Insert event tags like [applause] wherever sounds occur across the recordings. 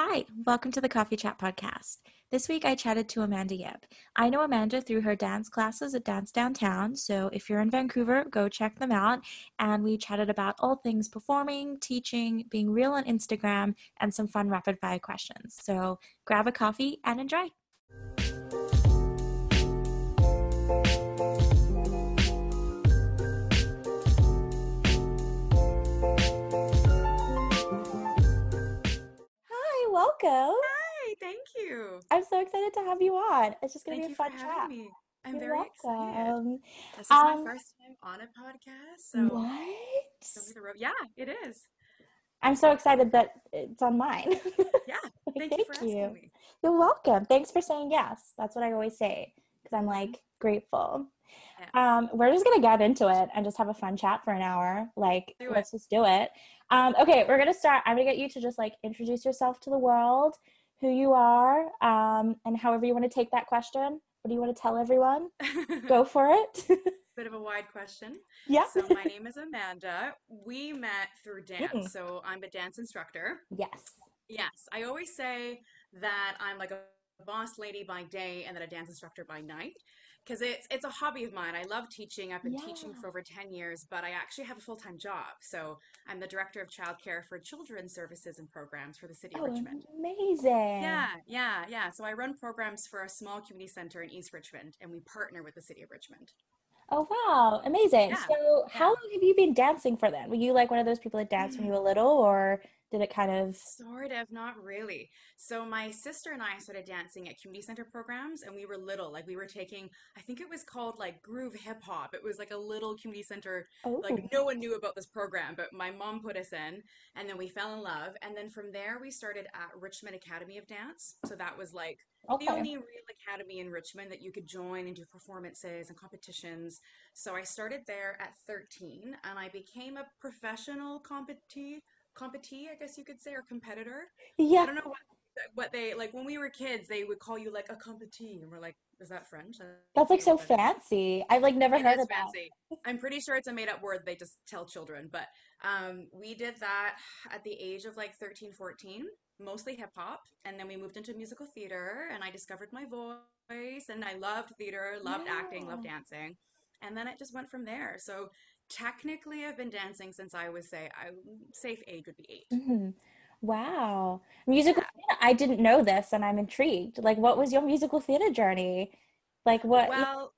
Hi, welcome to the Coffee Chat podcast. This week I chatted to Amanda Yip. I know Amanda through her dance classes at Dance Downtown, so if you're in Vancouver, go check them out. And we chatted about all things performing, teaching, being real on Instagram, and some fun rapid fire questions. So grab a coffee and enjoy. Welcome. Hi, thank you. I'm so excited to have you on. It's just going to Thank be a you fun for chat. me. I'm You're very excited. This is Um, my first time on a podcast, so What? show me the road. Yeah, it is. I'm so excited that it's on mine. Yeah, [laughs] thank, you for asking me. You're welcome. Thanks for saying yes. That's what I always say because I'm like grateful. Um, we're just gonna get into it and just have a fun chat for an hour. Like, Do let's just do it. Um, okay, we're gonna start. I'm gonna get you to just like introduce yourself to the world, who you are, um, and however you want to take that question. What do you want to tell everyone? [laughs] Go for it. [laughs] Bit of a wide question. yeah. So my name is Amanda. We met through dance. Mm. So I'm a dance instructor. yes. Yes, I always say that I'm like a boss lady by day and then a dance instructor by night because it's it's a hobby of mine. I love teaching. I've been teaching for over 10 years, but I actually have a full-time job. So I'm the director of childcare for children's services and programs for the city Oh, of Richmond. amazing. Yeah, yeah, yeah. So I run programs for a small community center in East Richmond and we partner with the city of Richmond. Oh wow, amazing. Yeah, So how long have you been dancing for then? Were you like one of those people that danced when you mm. were little or did it kind of Sort of, not really. So my sister and I started dancing at community center programs and we were little. Like we were taking, I think it was called like groove hip hop. It was like a little community center oh like no one knew about this program, but my mom put us in, and then we fell in love. And then from there, we started at Richmond Academy of Dance. So that was like the only real academy in Richmond that you could join and do performances and competitions. So I started there at 13, and I became a professional competee, competee, I guess you could say, or competitor. Yeah. I don't know what what they like when we were kids. They would call you like a competee, and we're like, is that French? That's like so fancy. I've like never It heard of that. fancy. I'm pretty sure it's a made up word they just tell children. But um, we did that at the age of like 13, 14, mostly hip hop. And then we moved into musical theater and I discovered my voice and I loved theater, loved acting, loved dancing. And then it just went from there. So technically, I've been dancing since I was, say, I safe age would be eight. Mhm. Wow. Musical Yeah. theater. I didn't know this and I'm intrigued. Like what was your musical theater journey? Like what Well,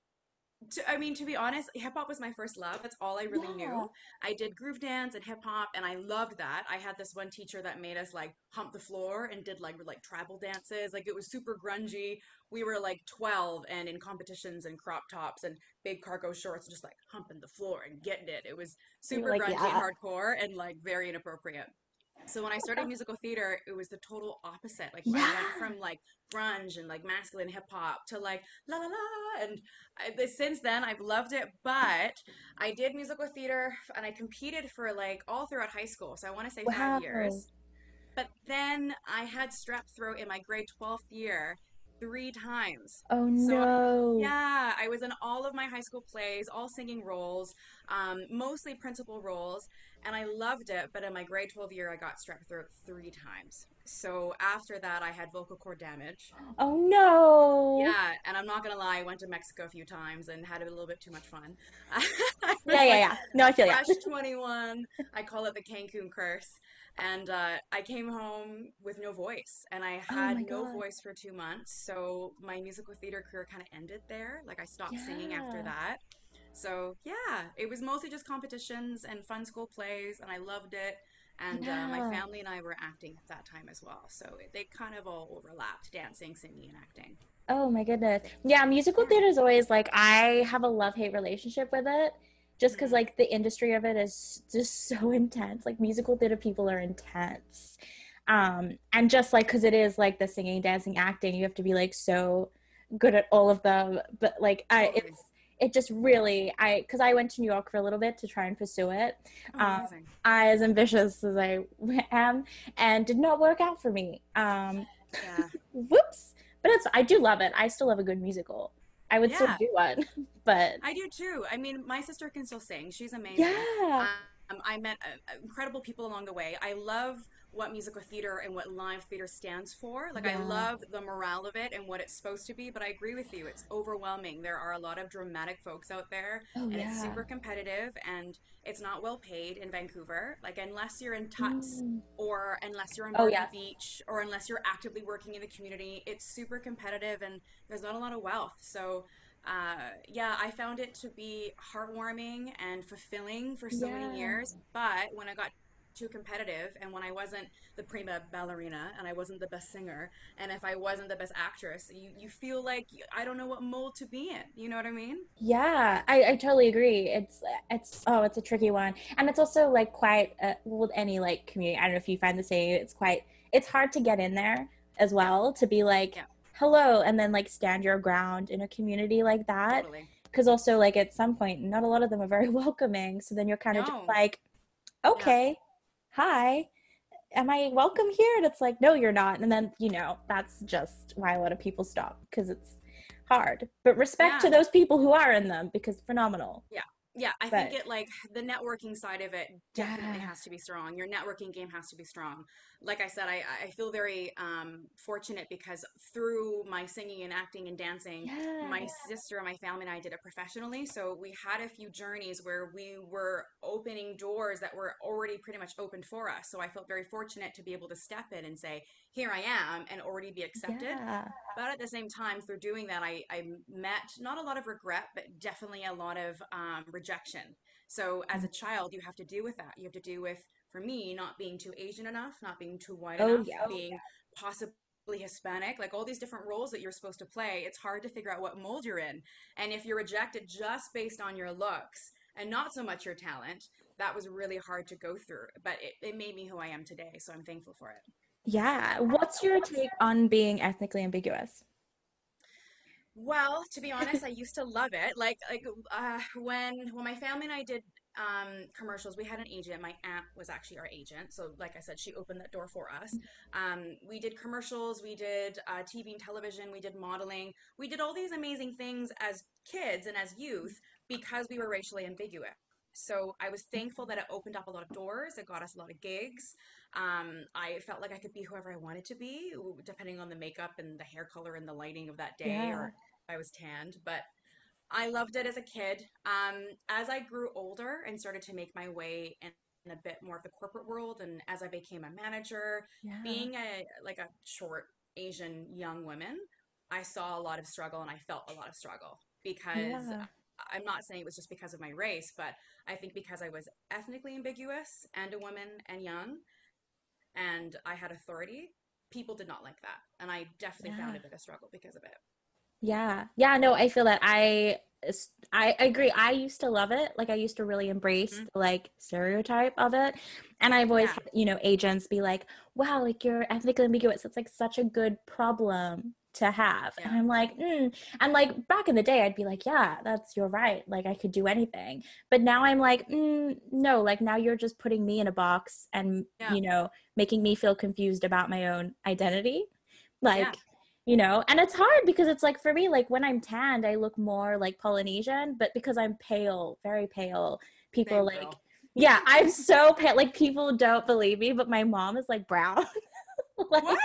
to, I mean, to be honest, hip hop was my first love. That's all I really Yeah. knew. I did groove dance and hip hop, and I loved that. I had this one teacher that made us like hump the floor and did like like tribal dances. Like it was super grungy. We were like 12 and in competitions and crop tops and big cargo shorts, just like humping the floor and getting it. It was super like, grungy yeah. and hardcore and like very inappropriate. So when I started [laughs] musical theater, it was the total opposite. Like I went from like grunge and like masculine hip hop to like la la la, and I, since then I've loved it. But I did musical theater and I competed for like all throughout high school. So I want to say Wow. five years. But then I had strep throat in my grade 12th year three times. Oh So no. yeah, I was in all of my high school plays, all singing roles, um, mostly principal roles, and I loved it. But in my grade 12 year, I got strep throat three times. So after that, I had vocal cord damage. Oh no. Yeah, and I'm not gonna lie, I went to Mexico a few times and had a little bit too much fun. [laughs] Yeah, yeah, yeah. No, I feel ya. fresh 21. I call it the Cancun curse. And uh, I came home with no voice, and I Oh had my no God. voice for two months. So my musical theater career kind of ended there. Like I stopped singing after that. So yeah, it was mostly just competitions and fun school plays, and I loved it. And uh, my family and I were acting at that time as well. So they kind of all overlapped dancing, singing, and acting. Oh my goodness. Yeah, musical Yeah. theater is always like I have a love-hate relationship with it just because Mhm. like the industry of it is just [laughs] so intense. Like musical theater people are intense. Um and just like cuz it is like the singing, dancing, acting, you have to be like so good at all of them. But like I it's it just really I cuz I went to New York for a little bit to try and pursue it. Oh, Um. I as ambitious as I [laughs] am and did not work out for me. Um Yeah. [laughs] whoops but it's i do love it i still love a good musical i would still do one [laughs] but I do too. I mean, my sister can still sing. She's amazing. yeah I met uh, incredible people along the way. I love what musical theater and what live theater stands for. Like, I love the morale of it and what it's supposed to be, but I agree with you. It's overwhelming. There are a lot of dramatic folks out there, Oh and it's super competitive, and it's not well paid in Vancouver. Like, unless you're in Tuts Mm. or unless you're on Oh yes. Beach or unless you're actively working in the community, it's super competitive and there's not a lot of wealth. So, uh, yeah, I found it to be heartwarming and fulfilling for so many years. But when I got too competitive and when I wasn't the prima ballerina and I wasn't the best singer and if I wasn't the best actress, you, you feel like I don't know what mold to be in. You know what I mean? Yeah, I, I totally agree. It's it's oh, it's a tricky one, and it's also like quite uh, with any like community. I don't know if you find the same. It's quite it's hard to get in there as well to be like yeah, hello and then like stand your ground in a community like that. totally. Because also like at some point, not a lot of them are very [laughs] welcoming. So then you're kind of just No, like, yeah, okay, hi, am I welcome here? And it's like, no, you're not. And then you know that's just why a lot of people stop because it's hard. But respect to those people who are in them because phenomenal. Yeah. Yeah, I think it like the networking side of it definitely yeah, has to be strong. Your networking game has to be strong. Like I said, I, I feel very um, fortunate because through my singing and acting and dancing, my sister and my family and I did it professionally. So we had a few journeys where we were opening doors that were already pretty much opened for us. So I felt very fortunate to be able to step in and say, here I am, and already be accepted. yeah, But at the same time, through doing that, I, I met not a lot of regret, but definitely a lot of um, rejection. So as a child, you have to deal with that. You have to deal with, for me, not being too Asian enough, not being too white oh enough, yes, being possibly Hispanic, like all these different roles that you're supposed to play. It's hard to figure out what mold you're in. And if you're rejected just based on your looks and not so much your talent, that was really hard to go through. But it, it made me who I am today. So I'm thankful for it. Yeah. What's your take on being ethnically ambiguous? Well, to be honest, I used to love it. Like like uh, when when my family and I did um, commercials, we had an agent. My aunt was actually our agent, so like I said, she opened that door for us. Um, we did commercials, we did uh, TV and television, we did modeling, we did all these amazing things as kids and as youth because we were racially ambiguous. So I was thankful that it opened up a lot of doors. It got us a lot of gigs. Um, I felt like I could be whoever I wanted to be, depending on the makeup and the hair color and the lighting of that day, Yeah, or if I was tanned. But I loved it as a kid. Um, as I grew older and started to make my way in, in a bit more of the corporate world, and as I became a manager, yeah, being a like a short Asian young woman, I saw a lot of struggle and I felt a lot of struggle because yeah, I'm not saying it was just because of my race, but I think because I was ethnically ambiguous and a woman and young, and I had authority, people did not like that, and I definitely found yeah. a bit of struggle because of it. Yeah. Yeah, no, I feel that I, I agree. I used to love it. Like I used to really embrace hmm the like stereotype of it. And I've always Yeah, had, you know, agents be like, "Wow, like you're ethnically ambiguous. It's like such a good problem to have." And I'm like, mm. and like back in the day, I'd be like, "Yeah, that's you're right. Like I could do anything." But now I'm like, mm, "No, like now you're just putting me in a box and, yeah, you know, making me feel confused about my own identity." yeah. Like you know and it's hard because it's like for me like when i'm tanned i look more like polynesian but because i'm pale very pale people like [laughs] yeah i'm so pale like people don't believe me but my mom is like brown [laughs] like What?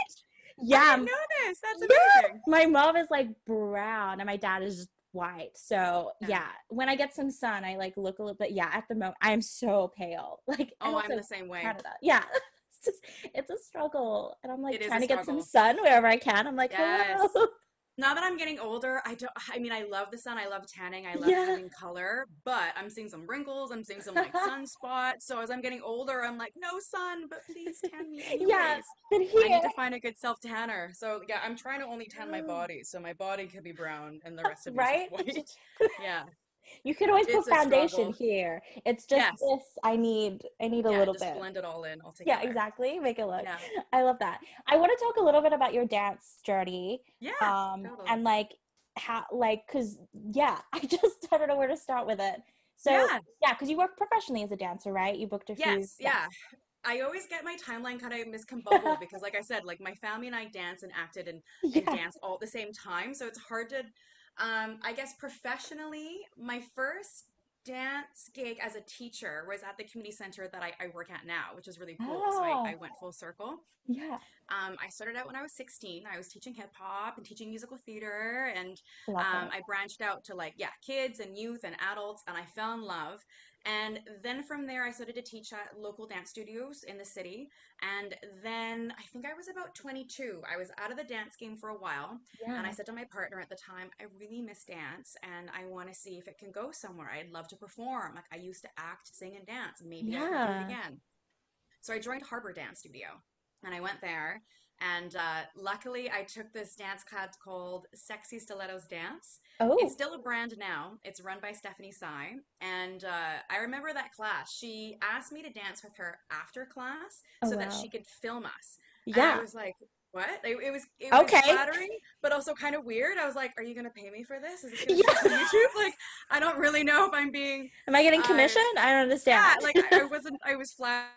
I yeah know this. That's yeah my mom is like brown and my dad is white so Yeah. yeah when i get some sun i like look a little bit yeah at the moment i'm so pale [laughs] like Oh, I'm the same way. canada yeah [laughs] it's just it's a struggle and i'm like It trying to get some sun wherever i can i'm like Yes. hello Now that I'm getting older, I don't, I mean, I love the sun. I love tanning. I love Yeah. having color, but I'm seeing some wrinkles. I'm seeing some like sunspots. So as I'm getting older, I'm like, no sun, but please tan me [laughs] yeah, anyways. but I need to find a good self tanner. So yeah, I'm trying to only tan my oh. body. So my body could be brown and the rest of me right? white. [laughs] Yeah. You could always put It's a foundation here. It's just Yes. this. I need. I need a Yeah. little Just bit. blend it all in all Yeah, exactly. Make it look. Yeah. I love that. I want to talk a little bit about your dance journey, Yeah. um, Totally. and like how, like, cause yeah, [laughs] I just I don't know where to start with it. So Yeah. yeah, cause you work professionally as a dancer, right? You booked a few. Yes. Yeah. I always get my timeline kind of miscombubled [laughs] because, like I said, like my family and I dance and acted and, and Yeah. danced all at the same time. So it's hard to, um, I guess, professionally, my first dance gig as a teacher was at the community center that I, I work at now, which is really cool. Oh. So I, I, went full circle. Yeah. Um, I started out when I was 16. I was teaching hip hop and teaching musical theater, and um, I branched out to like yeah, kids and youth and adults, and I fell in love. And then from there, I started to teach at local dance studios in the city. And then I think I was about 22. I was out of the dance game for a while. Yeah. And I said to my partner at the time, I really miss dance and I want to see if it can go somewhere. I'd love to perform. Like I used to act, sing, and dance. Maybe yeah. I can do it again. So I joined Harbor Dance Studio and I went there and uh, luckily, I took this dance class called Sexy Stilettos Dance. Oh. It's still a brand now. It's run by Stephanie Sy. And uh, I remember that class. She asked me to dance with her after class oh, so wow. that she could film us. Yeah. And I was like, what? It, it was it okay. was flattering, but also kind of weird. I was like, "Are you gonna pay me for this? Is this [laughs] yeah. YouTube? [laughs] Like, I don't really know if I'm being. Am I getting uh, commission? I don't understand. Yeah, like I wasn't. I was flattered,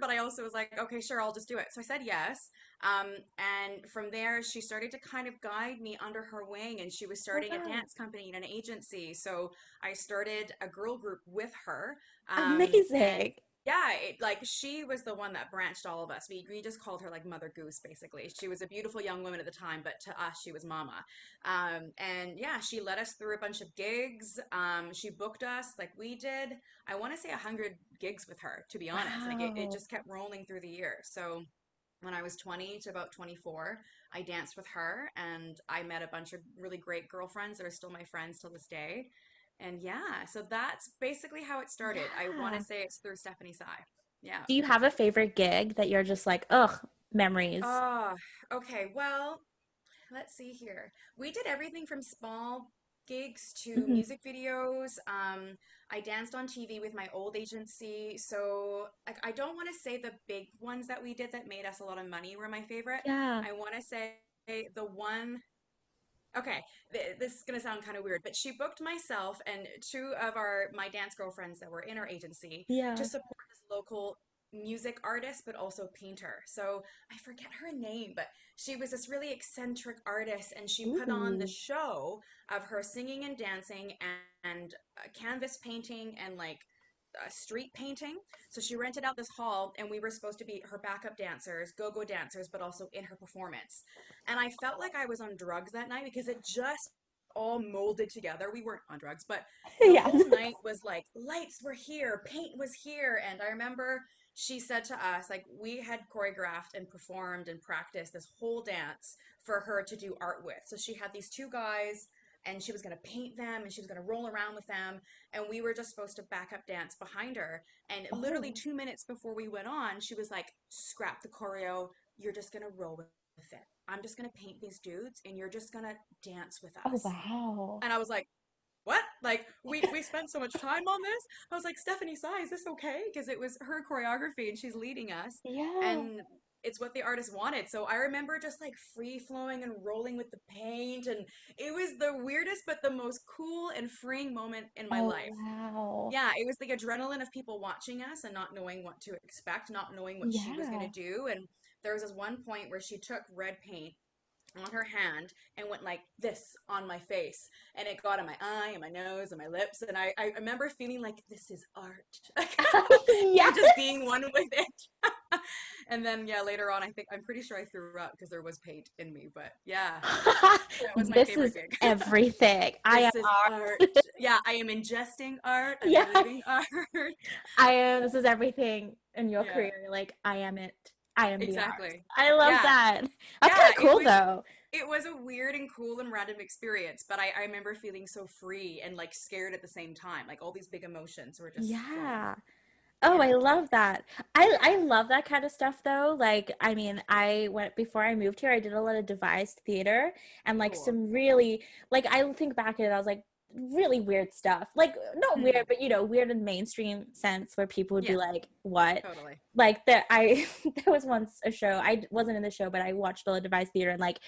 but I also was like, okay, sure, I'll just do it. So I said yes. Um, and from there, she started to kind of guide me under her wing, and she was starting a dance company and an agency. So I started a girl group with her. Um, Amazing. Yeah, it, like she was the one that branched all of us. We, we just called her like Mother Goose, basically. She was a beautiful young woman at the time, but to us, she was Mama. Um, and yeah, she led us through a bunch of gigs. Um, she booked us like we did. I want to say a hundred gigs with her, to be honest. Wow. Like it, it just kept rolling through the year. So when I was 20 to about 24, I danced with her and I met a bunch of really great girlfriends that are still my friends till this day. And yeah, so that's basically how it started. Yeah. I want to say it's through Stephanie Sy. Yeah. Do you have a favorite gig that you're just like, ugh, memories? Oh, okay. Well, let's see here. We did everything from small gigs to mm-hmm. music videos. Um, I danced on TV with my old agency. So like, I don't want to say the big ones that we did that made us a lot of money were my favorite. Yeah. I want to say the one. Okay, this is gonna sound kind of weird, but she booked myself and two of our my dance girlfriends that were in our agency yeah. to support this local music artist, but also painter. So I forget her name, but she was this really eccentric artist, and she Ooh. put on the show of her singing and dancing and, and uh, canvas painting and like uh, street painting. So she rented out this hall, and we were supposed to be her backup dancers, go go dancers, but also in her performance. And I felt like I was on drugs that night because it just all molded together. We weren't on drugs, but [laughs] the yeah. whole night was like lights were here, paint was here, and I remember she said to us, like, we had choreographed and performed and practiced this whole dance for her to do art with. So she had these two guys and she was going to paint them and she was going to roll around with them. And we were just supposed to back up dance behind her. And oh. literally two minutes before we went on, she was like, scrap the choreo. You're just going to roll with it. I'm just going to paint these dudes and you're just going to dance with oh, us. Oh, wow. And I was like, what? Like we we [laughs] spent so much time on this. I was like, Stephanie Sy, is this okay? Because it was her choreography and she's leading us. Yeah. And it's what the artist wanted. So I remember just like free flowing and rolling with the paint and it was the weirdest but the most cool and freeing moment in my oh, life. Wow. Yeah, it was the adrenaline of people watching us and not knowing what to expect, not knowing what she was going to do and there was this one point where she took red paint on her hand and went like this on my face and it got on my eye and my nose and my lips and I, I remember feeling like this is art [laughs] [laughs] yeah just being one with it [laughs] and then yeah later on I think I'm pretty sure I threw up because there was paint in me but yeah this is gig. [laughs] everything I am art. art. yeah I am ingesting art I'm [laughs] art I am this is everything in your yeah. career like I am it I am exactly. I love yeah. that. That's yeah, kind of cool was, though. It was a weird and cool and random experience, but I, I remember feeling so free and like scared at the same time. Like all these big emotions were just Yeah. Oh, I love that. I I love that kind of stuff though. Like, I mean, I went before I moved here, I did a lot of devised theater and like cool. some really like I think back at it, I was like, really weird stuff. Like not mm-hmm. weird, but you know, weird in the mainstream sense where people would yeah. be like, "What?" Totally. Like that. I [laughs] there was once a show. I wasn't in the show, but I watched the devised theater and like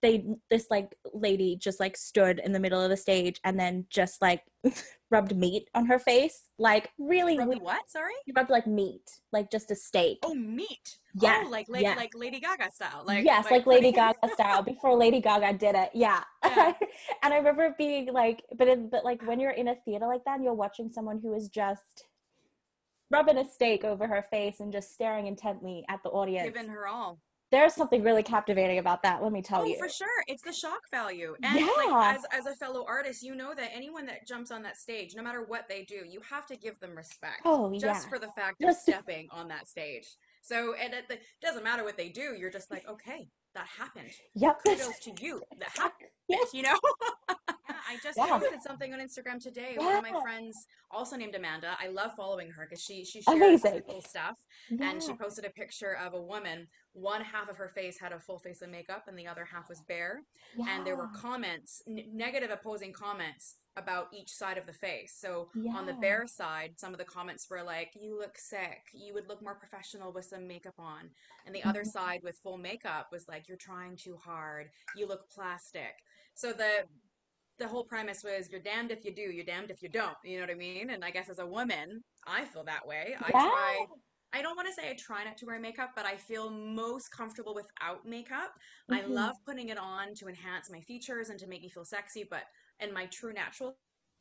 they this like lady just like stood in the middle of the stage and then just like [laughs] rubbed meat on her face, like really Rubbed weird. what? Sorry. She rubbed like meat, like just a steak. Oh, meat. Yeah, Oh, like yeah. like Lady Gaga style. Like yes, like Lady Gaga [laughs] style before Lady Gaga did it. Yeah. [laughs] Yeah. and I remember being like, but in, but like when you're in a theater like that and you're watching someone who is just rubbing a steak over her face and just staring intently at the audience. Giving her all. There's something really captivating about that, let me tell oh, you. for sure. It's the shock value. And Yeah. like as as a fellow artist, you know that anyone that jumps on that stage, no matter what they do, you have to give them respect. Oh, just yes. for the fact Just- of stepping on that stage. So and it, it doesn't matter what they do, you're just like, okay, that happened. Yep. Kudos to you. That [laughs] happened. Yes. You know? [laughs] Yeah, I just Yeah. posted something on Instagram today. One of my friends, also named Amanda, I love following her because she she shares Amazing. cool stuff Yeah. and she posted a picture of a woman one half of her face had a full face of makeup and the other half was bare. Yeah. and there were comments n- negative opposing comments about each side of the face. So on the bare side some of the comments were like you look sick. You would look more professional with some makeup on. And the other Mhm. side with full makeup was like you're trying too hard. You look plastic. So the the whole premise was you're damned if you do. You're damned if you don't. You know what i mean? And i guess as a woman i feel that way. I try I don't want to say I try not to wear makeup, but I feel most comfortable without makeup. I Mhm. love putting it on to enhance my features and to make me feel sexy, but in my true natural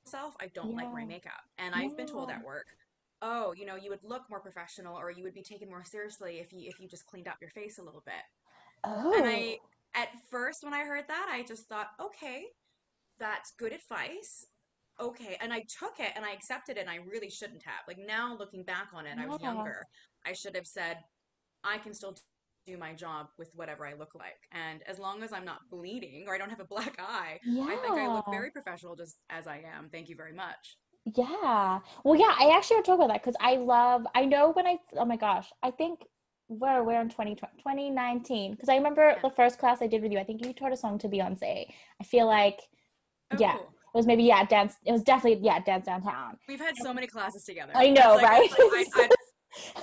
self, I don't like wearing makeup. And I've been told at work, "Oh, you know, you would look more professional or you would be taken more seriously if you if you just cleaned up your face a little bit." Oh. And I at first when I heard that, I just thought, "Okay, that's good advice." Okay, and I took it and I accepted it and I really shouldn't have. Like now looking back on it, I was Yeah. younger. I should have said, I can still do my job with whatever I look like. And as long as I'm not bleeding or I don't have a black eye, yeah. I think I look very professional just as I am. Thank you very much. Yeah. Well, yeah, I actually want to talk about that because I love, I know when I, oh my gosh, I think we're, we're in 2020, 2019. Because I remember Yeah. the first class I did with you, I think you taught a song to Beyonce. I feel like Oh, Yeah. cool. It was maybe, yeah, dance, it was definitely, yeah, Dance Downtown. We've had so many classes together. I know, like- right? like I-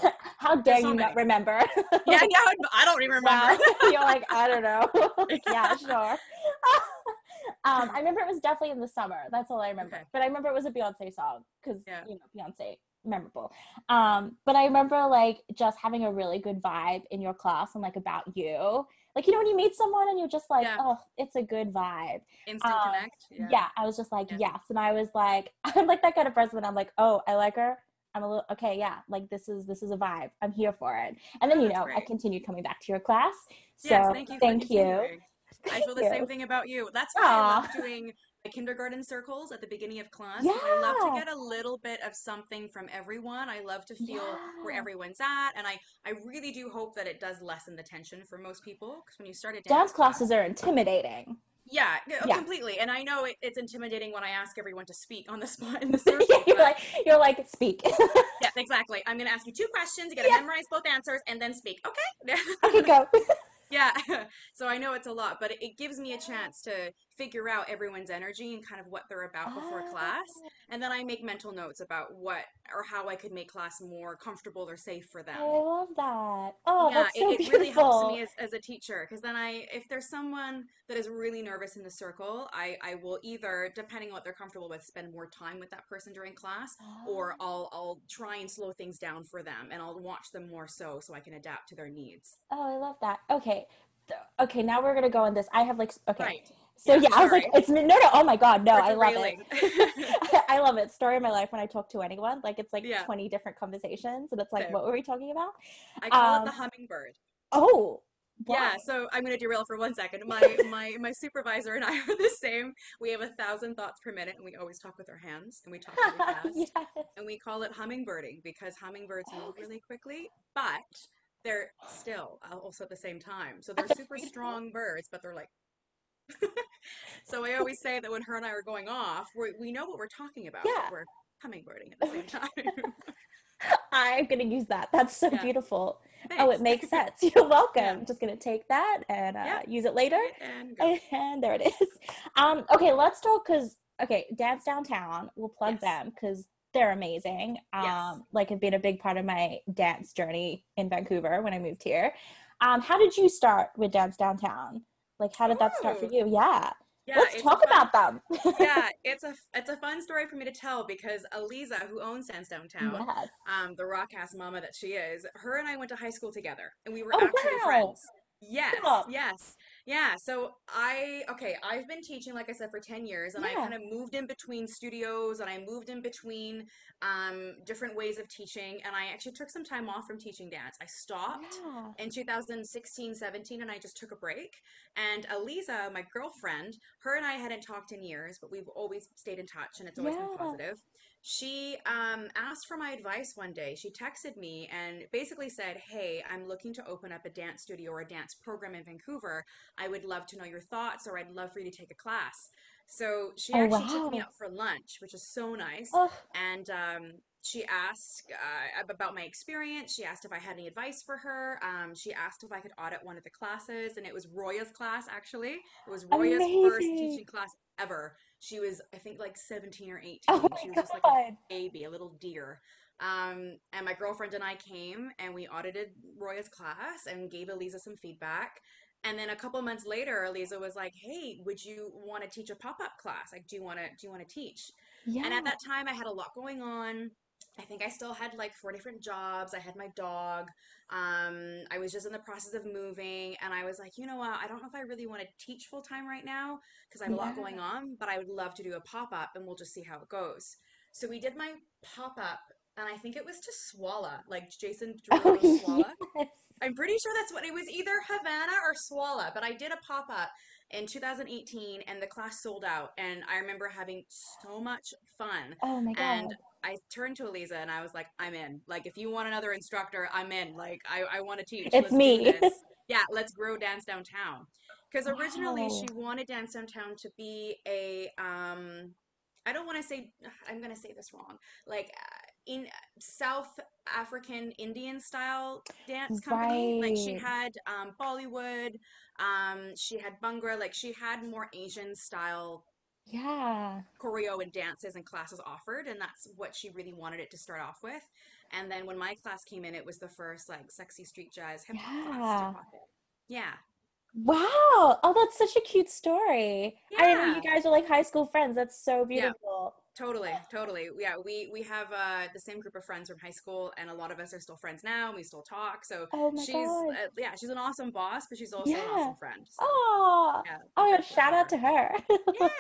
I- [laughs] How dare so you not remember? yeah, yeah, I don't Wow. [laughs] remember. [laughs] You're like, I don't know. yeah, sure. um, I remember it was definitely in the summer. That's all I remember. Okay. But I remember it was a Beyonce song because Yeah. you know Beyonce memorable. Um, but I remember like just having a really good vibe in your class and like about you. Like you know when you meet someone and you're just like, Yeah. oh, it's a good vibe. Instant Um, connect. Yeah. I was just like, Yeah. yes. And I was like, [laughs] I'm like that kind of person. I'm like, oh, I like her. I'm a little okay, yeah. Like this is this is a vibe. I'm here for it. And then Oh, you know I continued coming back to your class. So Yes, thank you. thank you. I feel the same thing about you. That's why I love doing kindergarten circles at the beginning of class. 'cause I love to get a little bit of something from everyone. I love to feel where everyone's at, and I I really do hope that it does lessen the tension for most people. Because when you start a Dance class, classes are intimidating. yeah, oh, Yeah. completely. And I know it, it's intimidating when I ask everyone to speak on the spot in the [laughs] Yeah, circle. you're but- like you're like speak. yeah, exactly. I'm gonna ask you two questions. You gotta Yeah. memorize both answers and then speak. Okay. [laughs] okay, go. Yeah, [laughs] so I know it's a lot, but it, it gives me a chance to figure out everyone's energy and kind of what they're about before oh. class. And then I make mental notes about what or how I could make class more comfortable or safe for them. I love that. Oh, yeah, that's so it, it really helps me as, as a teacher because then I, if there's someone that is really nervous in the circle, I, I will either, depending on what they're comfortable with, spend more time with that person during class, or oh. I'll, I'll try and slow things down for them and I'll watch them more so so I can adapt to their needs. Oh, I love that. Okay. Okay, now we're gonna go on this. I have like okay. Right. So Yeah, yeah, I was like, it's no, no. Oh my god, no, We're I love it. [laughs] I love it. Story of my life when I talk to anyone. Like it's like Yeah. twenty different conversations, and it's like, Same. what were we talking about? I call it Um, the hummingbird. Oh, Yeah, so I'm gonna derail for one second. My [laughs] my my supervisor and I are the same. We have a thousand thoughts per minute, and we always talk with our hands, and we talk really [laughs] fast. yes. And we call it hummingbirding because hummingbirds move really quickly, but they're still uh, also at the same time. So they're super strong birds, but they're like. So I always say that when her and I are going off, we we know what we're talking about. Yeah. we're hummingbirding at the same [laughs] time. I'm gonna use that. That's so Yeah. beautiful. Oh, it makes [laughs] sense. [laughs] You're welcome. Yeah. Just gonna take that and uh, Yeah. use it later. and go. And there it is. Um, okay, let's talk because okay, Dance Downtown. We'll plug Yes. them because they're amazing. Um, Yes. like have been a big part of my dance journey in Vancouver when I moved here. Um, how did you start with Dance Downtown? Like, how did that start for you? Yeah. Yeah, Let's talk fun, about them. [laughs] yeah, it's a it's a fun story for me to tell because Aliza, who owns Dance Downtown, yes. um, the rock ass mama that she is, her and I went to high school together, and we were oh, actually wow. friends. Yes, yes. Yeah, so I okay, I've been teaching like I said for 10 years and yeah. I kind of moved in between studios and I moved in between um, different ways of teaching and I actually took some time off from teaching dance. I stopped yeah. in 2016, 17 and I just took a break. And Aliza, my girlfriend, her and I hadn't talked in years, but we've always stayed in touch and it's always yeah. been positive she um, asked for my advice one day. She texted me and basically said, Hey, I'm looking to open up a dance studio or a dance program in Vancouver. I would love to know your thoughts, or I'd love for you to take a class. So she oh, actually wow. took me out for lunch, which is so nice. Oh. And um, she asked uh, about my experience. She asked if I had any advice for her. Um, she asked if I could audit one of the classes, and it was Roya's class actually. It was Roya's Amazing. first teaching class ever. She was, I think, like 17 or 18. Oh she was God. just like a baby, a little deer. Um, and my girlfriend and I came and we audited Roya's class and gave Eliza some feedback. And then a couple months later, Eliza was like, "Hey, would you want to teach a pop up class? Like, do you want to do you want to teach?" Yeah. And at that time, I had a lot going on. I think I still had like four different jobs. I had my dog. Um, I was just in the process of moving, and I was like, you know what? I don't know if I really want to teach full time right now because I have yeah. a lot going on, but I would love to do a pop up, and we'll just see how it goes. So we did my pop up, and I think it was to Swalla, like Jason Derulo [laughs] oh, Swalla. Yes. I'm pretty sure that's what it was, either Havana or Swalla. But I did a pop up in 2018, and the class sold out, and I remember having so much fun. Oh my god! And I turned to Aliza and I was like, I'm in. Like, if you want another instructor, I'm in. Like, I, I want to teach. It's let's me. [laughs] yeah, let's grow Dance Downtown. Because originally wow. she wanted Dance Downtown to be a, um, I don't want to say, [sighs] I'm going to say this wrong. Like, uh, in South African Indian style dance company. Right. Like she had um, Bollywood, um, she had Bhangra, like she had more Asian style yeah. choreo and dances and classes offered and that's what she really wanted it to start off with. And then when my class came in it was the first like sexy street jazz hip hop yeah. class yeah. Wow. Oh that's such a cute story. Yeah. i know you guys are like high school friends. That's so beautiful. yeah. Totally, totally. Yeah, we we have uh, the same group of friends from high school, and a lot of us are still friends now. And we still talk. So oh she's uh, yeah, she's an awesome boss, but she's also yeah. an awesome friend. So, oh, yeah, oh, shout out to her.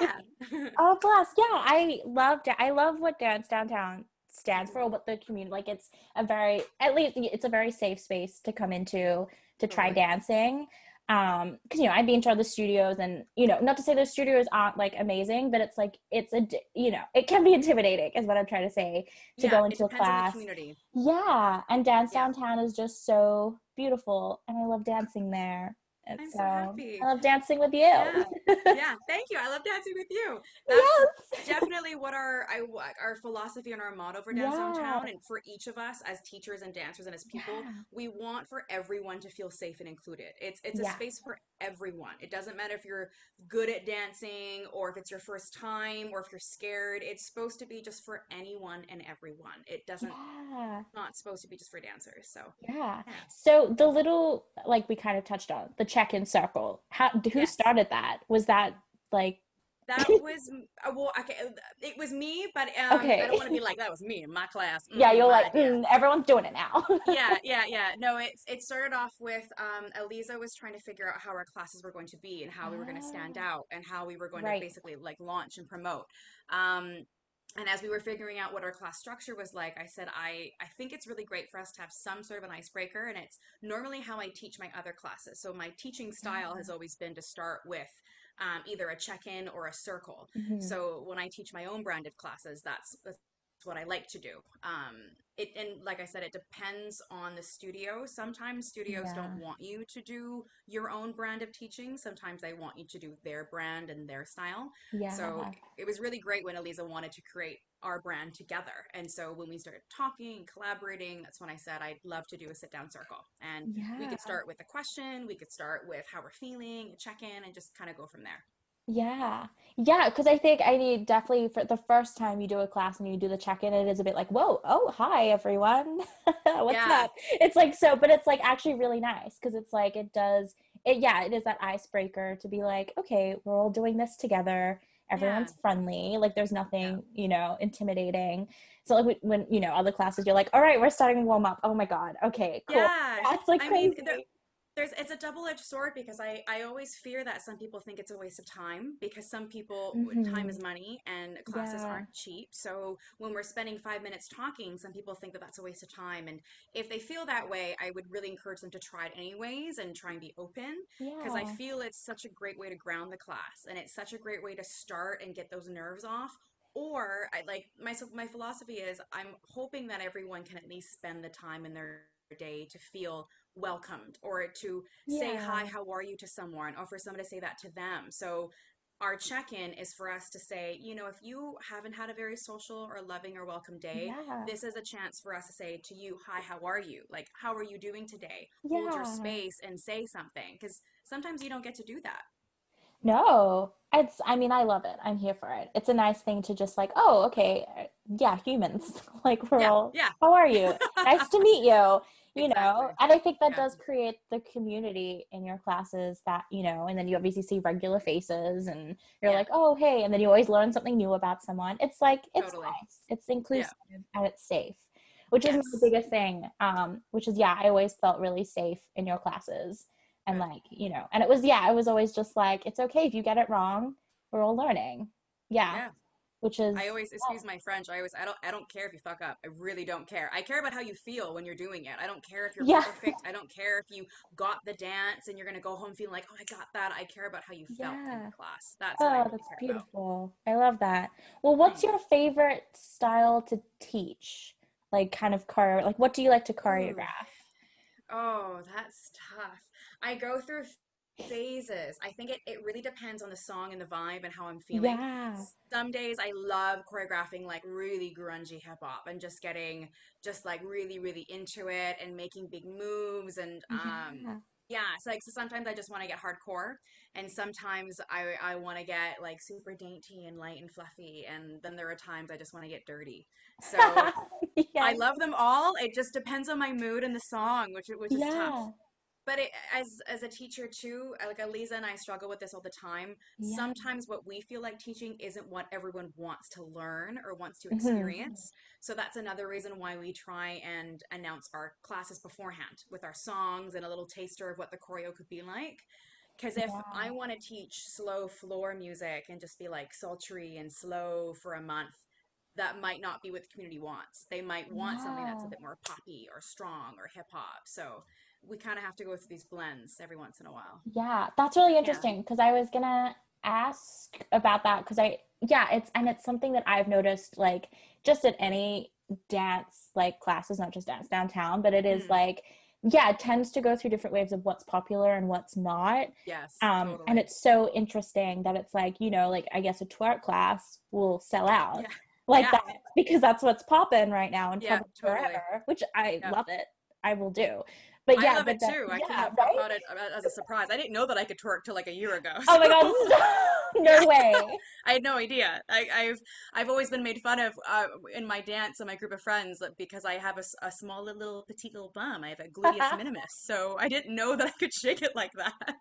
yeah. [laughs] oh, bless. Yeah, I love I love what Dance Downtown stands for. What the community like. It's a very at least it's a very safe space to come into to try totally. dancing um because you know i'd be in charge of the studios and you know not to say those studios aren't like amazing but it's like it's a you know it can be intimidating is what i'm trying to say to yeah, go into a class. yeah and dance yeah. downtown is just so beautiful and i love dancing there and I'm so, so happy. I love dancing with you. Yeah. yeah. thank you. I love dancing with you. That's yes. definitely what our I, our philosophy and our motto for Dance yeah. Downtown, and for each of us as teachers and dancers and as people, yeah. we want for everyone to feel safe and included. It's it's a yes. space for everyone. It doesn't matter if you're good at dancing or if it's your first time or if you're scared. It's supposed to be just for anyone and everyone. It doesn't yeah. not supposed to be just for dancers. So yeah. yeah. So the little like we kind of touched on the check-in circle. How who yes. started that? Was that like that [laughs] was uh, well, okay. It was me, but um, okay. I don't want to be like that was me in my class. [laughs] Mm, yeah, you're like mm, everyone's doing it now. [laughs] yeah, yeah, yeah. No, it it started off with um, Aliza was trying to figure out how our classes were going to be and how we were going to stand ah. out and how we were going right. to basically like launch and promote. Um, and as we were figuring out what our class structure was like i said i i think it's really great for us to have some sort of an icebreaker and it's normally how i teach my other classes so my teaching style has ah. always been to start with um, either a check-in or a circle. Mm-hmm. So when I teach my own branded classes, that's, that's what I like to do. Um, it and like I said, it depends on the studio. Sometimes studios yeah. don't want you to do your own brand of teaching. Sometimes they want you to do their brand and their style. Yeah. So uh-huh. it was really great when Eliza wanted to create our brand together. And so when we started talking and collaborating, that's when I said I'd love to do a sit down circle. And yeah. we could start with a question, we could start with how we're feeling, check in, and just kind of go from there. Yeah. Yeah. Cause I think I need definitely for the first time you do a class and you do the check in, it is a bit like, whoa, oh, hi, everyone. [laughs] What's yeah. up? It's like so, but it's like actually really nice because it's like it does it, yeah, it is that icebreaker to be like, okay, we're all doing this together. Everyone's Yeah. friendly. Like there's nothing, you know, intimidating. So like when, you know other classes, you're like, all right, we're starting warm up. Oh my god, okay, cool. Yeah. That's like I crazy. mean, there's it's a double-edged sword because I I always fear that some people think it's a waste of time because some people time is money and classes Mm-hmm. Yeah. aren't cheap. So when we're spending 5 minutes talking, some people think that that's a waste of time and if they feel that way, I would really encourage them to try it anyways and try and be open because I feel it's such a great way to ground the class and it's such a great way to start and get those nerves off. Or I like my my philosophy is I'm hoping that everyone can at least spend the time in their day to feel welcomed or to say hi, how are you to someone or for someone to say that to them. So our check-in is for us to say, you know, if you haven't had a very social or loving or welcome day, Yeah. this is a chance for us to say to you, hi, how are you? Like, how are you doing today? Hold your space and say something because sometimes you don't get to do that. No, it's, I mean, I love it. I'm here for it. It's a nice thing to just like, oh, okay, yeah, humans. [laughs] like, we're Yeah, all, yeah. how are you? nice to meet you. [laughs] You know, and I think that Yeah. does create the community in your classes that, you know, and then you obviously see regular faces and you're Yeah. like, oh, hey, and then you always learn something new about someone. It's like, it's Totally. nice, it's inclusive, and it's safe, which is Yes. my biggest thing. Um, which is, yeah, I always felt really safe in your classes and Good. like you know and it was yeah it was always just like it's okay if you get it wrong we're all learning yeah, Yeah. Which is I always excuse my French. I always I don't I don't care if you fuck up. I really don't care. I care about how you feel when you're doing it. I don't care if you're Yeah. perfect. I don't care if you got the dance and you're gonna go home feeling like, oh, I got that. I care about how you felt in Yeah. the class. That's oh really that's care about. beautiful i love that well what's your favorite style to teach like kind of choreo like what do you like to choreograph Oh, that's tough. I go through phases. I think it, it really depends on the song and the vibe and how I'm feeling. yeah Some days I love choreographing like really grungy hip hop and just getting just like really, really into it and making big moves and um yeah yeah, so like so sometimes I just want to get hardcore and sometimes I I want to get like super dainty and light and fluffy and then there are times I just want to get dirty. So [laughs] I love them all. It just depends on my mood and the song, which which is tough. Yeah But it, as as a teacher too, like Aliza and I struggle with this all the time. yeah Sometimes what we feel like teaching isn't what everyone wants to learn or wants to Mhm. experience. So that's another reason why we try and announce our classes beforehand with our songs and a little taster of what the choreo could be like. Because if Yeah. I want to teach slow floor music and just be like sultry and slow for a month, that might not be what the community wants. They might want something that's a bit more poppy or strong or hip hop. So we kind of have to go through these blends every once in a while. Yeah, that's really interesting because I was gonna ask about that because I yeah, it's and it's something that I've noticed like just at any dance like classes, not just dance downtown, but it is Mm. like yeah, it tends to go through different waves of what's popular and what's not. Yes, Um, totally. and it's so interesting that it's like, you know, like I guess a twerk class will sell out Yeah. like Yeah. that because that's what's popping right now and Yeah, totally. forever, which I Yeah. love it. I will do. But yeah, I love but it that- too. I yeah, couldn't have right? thought it as a surprise. I didn't know that I could twerk till like a year ago. Oh my god, [laughs] no [laughs] way. I had no idea. I, I've I've always been made fun of uh, in my dance and my group of friends because I have a small little, petite little bum. I have a gluteus [laughs] minimus, so I didn't know that I could shake it like that.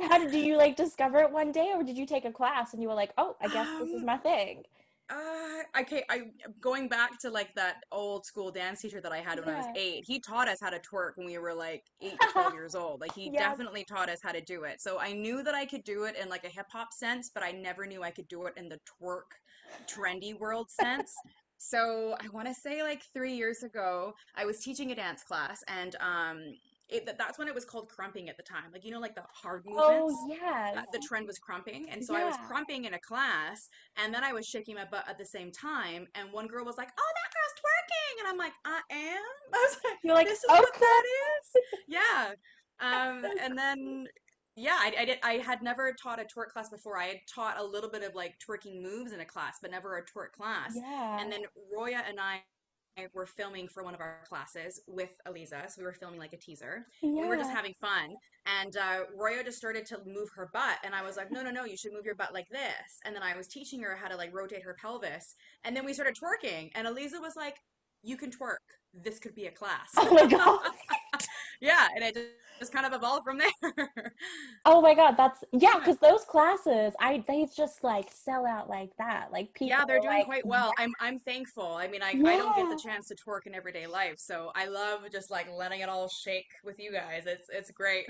How did you like discover it one day, or did you take a class and you were like, "Oh, I guess this is Um, my thing"? Uh, okay, I going back to like that old school dance teacher that I had when I was eight. He taught us how to twerk when we were like eight to twelve [laughs] years old. Like he Yes. definitely taught us how to do it. So I knew that I could do it in like a hip hop sense, but I never knew I could do it in the twerk trendy world sense. So I want to say like three years ago, I was teaching a dance class, and um, it that- that's when it was called krumping at the time. Like you know, like the hard movements? Oh yes. the trend was krumping and so i was krumping in a class and then i was shaking my butt at the same time and one girl was like oh that girl's twerking and i'm like i am? [laughs] I was like You're like, this is what that is? Yeah. Um [laughs] so and then yeah I, I did i had never taught a twerk class before. I had taught a little bit of like twerking moves in a class but never a twerk class. Yeah. and then roya and i were filming for one of our classes with Aliza, so we were filming like a teaser yeah. we were just having fun and uh, roya just started to move her butt and i was like no no no you should move your butt like this and then i was teaching her how to like rotate her pelvis and then we started twerking and eliza was like you can twerk this could be a class Oh my God. [laughs] yeah, and it just, just kind of evolved from there. [laughs] oh my god, that's yeah, because those classes, I they just like sell out like that. Like people, yeah, they're doing like, quite well. I'm I'm thankful. I mean, I I don't get the chance to twerk in everyday life, so I love just like letting it all shake with you guys. It's it's great.